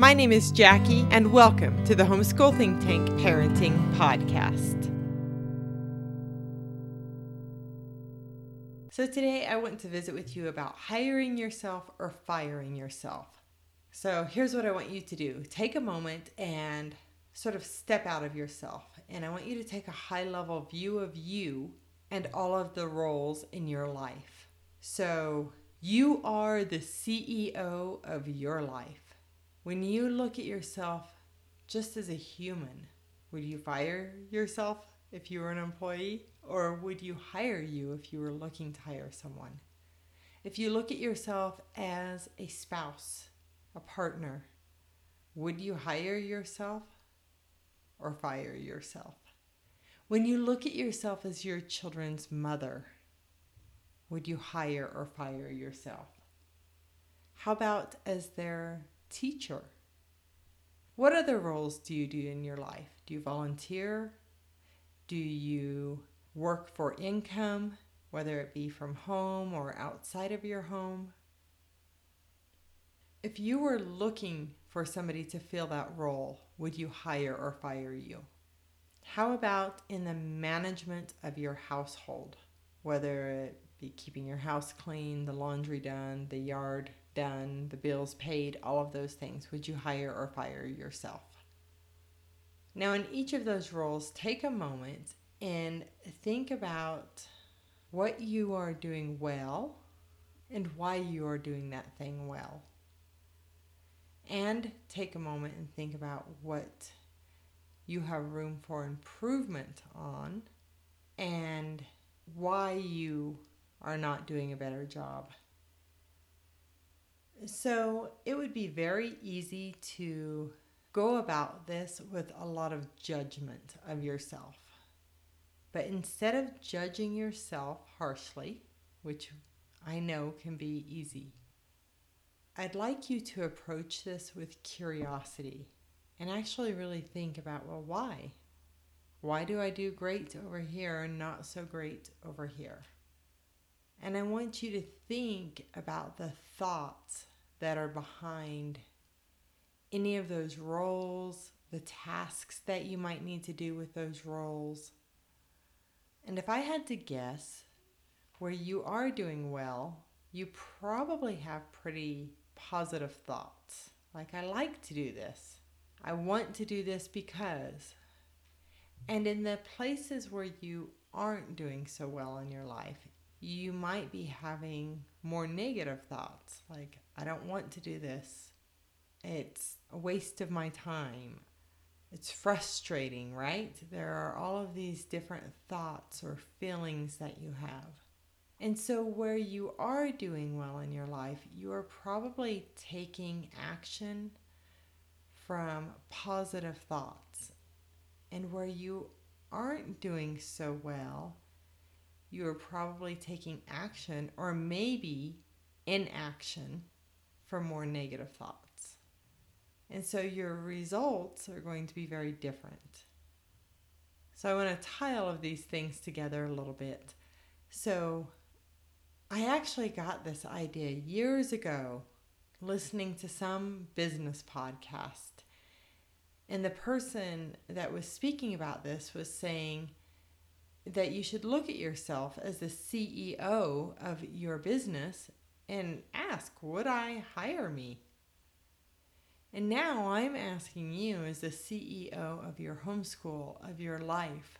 My name is Jackie, and welcome to the Homeschool Think Tank Parenting Podcast. So, today I want to visit with you about hiring yourself or firing yourself. So, here's what I want you to do take a moment and sort of step out of yourself, and I want you to take a high level view of you and all of the roles in your life. So, you are the CEO of your life. When you look at yourself just as a human, would you fire yourself if you were an employee? Or would you hire you if you were looking to hire someone? If you look at yourself as a spouse, a partner, would you hire yourself or fire yourself? When you look at yourself as your children's mother, would you hire or fire yourself? How about as their teacher. What other roles do you do in your life? Do you volunteer? Do you work for income, whether it be from home or outside of your home? If you were looking for somebody to fill that role, would you hire or fire you? How about in the management of your household, whether it be keeping your house clean, the laundry done, the yard done, the bills paid, all of those things, would you hire or fire yourself? Now, in each of those roles, take a moment and think about what you are doing well and why you are doing that thing well. And take a moment and think about what you have room for improvement on and why you are not doing a better job. So it would be very easy to go about this with a lot of judgment of yourself. But instead of judging yourself harshly, which I know can be easy, I'd like you to approach this with curiosity and actually really think about well, why? Why do I do great over here and not so great over here? And I want you to think about the thoughts that are behind any of those roles, the tasks that you might need to do with those roles. And if I had to guess where you are doing well, you probably have pretty positive thoughts. Like, I like to do this. I want to do this because. And in the places where you aren't doing so well in your life, you might be having more negative thoughts like, I don't want to do this. It's a waste of my time. It's frustrating, right? There are all of these different thoughts or feelings that you have. And so, where you are doing well in your life, you are probably taking action from positive thoughts. And where you aren't doing so well, you are probably taking action or maybe inaction for more negative thoughts. And so your results are going to be very different. So I want to tie all of these things together a little bit. So I actually got this idea years ago listening to some business podcast. And the person that was speaking about this was saying, that you should look at yourself as the CEO of your business and ask, would I hire me? And now I'm asking you, as the CEO of your homeschool, of your life,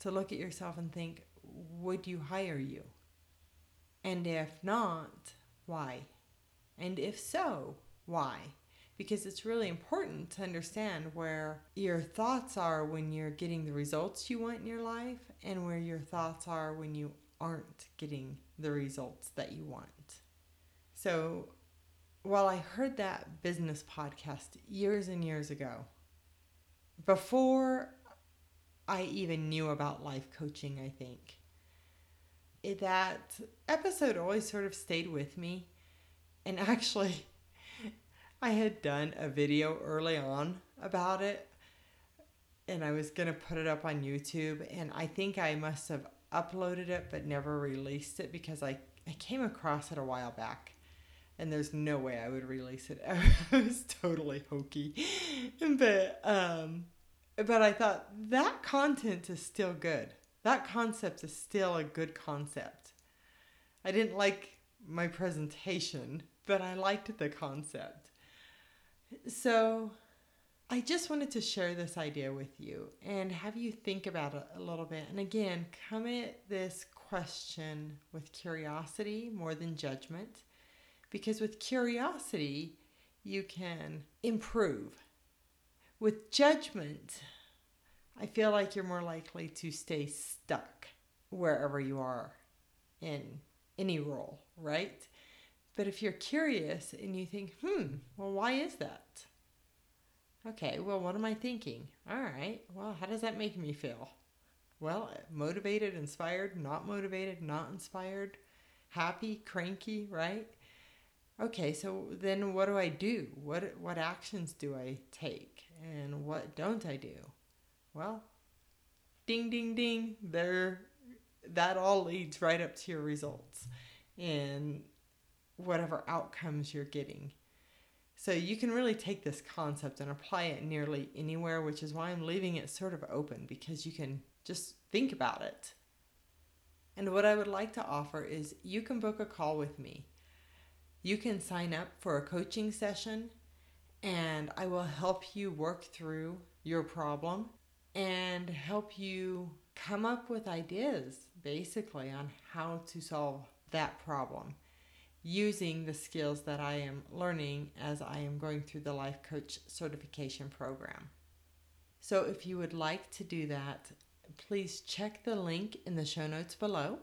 to look at yourself and think, would you hire you? And if not, why? And if so, why? Because it's really important to understand where your thoughts are when you're getting the results you want in your life and where your thoughts are when you aren't getting the results that you want. So, while I heard that business podcast years and years ago, before I even knew about life coaching, I think. That episode always sort of stayed with me. And actually, I had done a video early on about it and I was going to put it up on YouTube. And I think I must have uploaded it but never released it because I, I came across it a while back. And there's no way I would release it. it was totally hokey. But, um, but I thought that content is still good. That concept is still a good concept. I didn't like my presentation, but I liked the concept. So I just wanted to share this idea with you and have you think about it a little bit. And again, come at this question with curiosity more than judgment, because with curiosity, you can improve. With judgment, I feel like you're more likely to stay stuck wherever you are in any role, right? But if you're curious and you think, hmm, well, why is that? Okay, well, what am I thinking? All right, well, how does that make me feel? Well, motivated, inspired, not motivated, not inspired, happy, cranky, right? Okay, so then what do I do? What what actions do I take and what don't I do? Well, ding ding ding, there that all leads right up to your results and whatever outcomes you're getting. So you can really take this concept and apply it nearly anywhere, which is why I'm leaving it sort of open because you can just think about it. And what I would like to offer is you can book a call with me. You can sign up for a coaching session and I will help you work through your problem and help you come up with ideas basically on how to solve that problem using the skills that I am learning as I am going through the Life Coach Certification Program. So, if you would like to do that, please check the link in the show notes below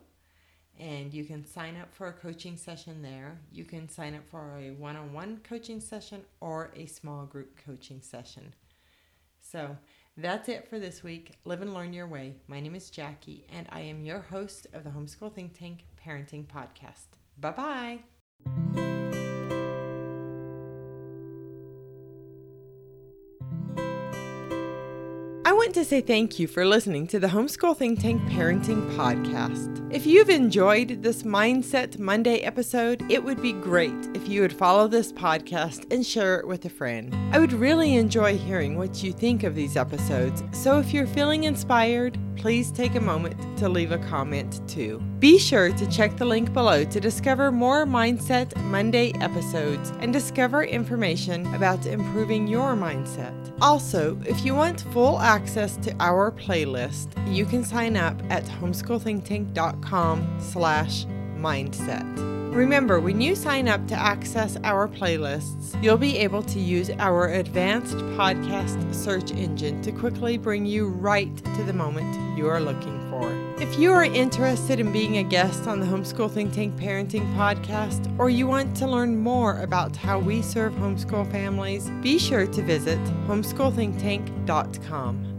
and you can sign up for a coaching session there. You can sign up for a one on one coaching session or a small group coaching session. So, that's it for this week. Live and learn your way. My name is Jackie, and I am your host of the Homeschool Think Tank Parenting Podcast. Bye bye. I want to say thank you for listening to the Homeschool Think Tank Parenting Podcast. If you've enjoyed this Mindset Monday episode, it would be great if you would follow this podcast and share it with a friend. I would really enjoy hearing what you think of these episodes, so if you're feeling inspired, please take a moment to leave a comment too. Be sure to check the link below to discover more Mindset Monday episodes and discover information about improving your mindset. Also, if you want full access to our playlist, you can sign up at homeschoolthinktank.com slash mindset. Remember, when you sign up to access our playlists, you'll be able to use our advanced podcast search engine to quickly bring you right to the moment you are looking for. If you are interested in being a guest on the Homeschool Think Tank Parenting Podcast, or you want to learn more about how we serve homeschool families, be sure to visit homeschoolthinktank.com.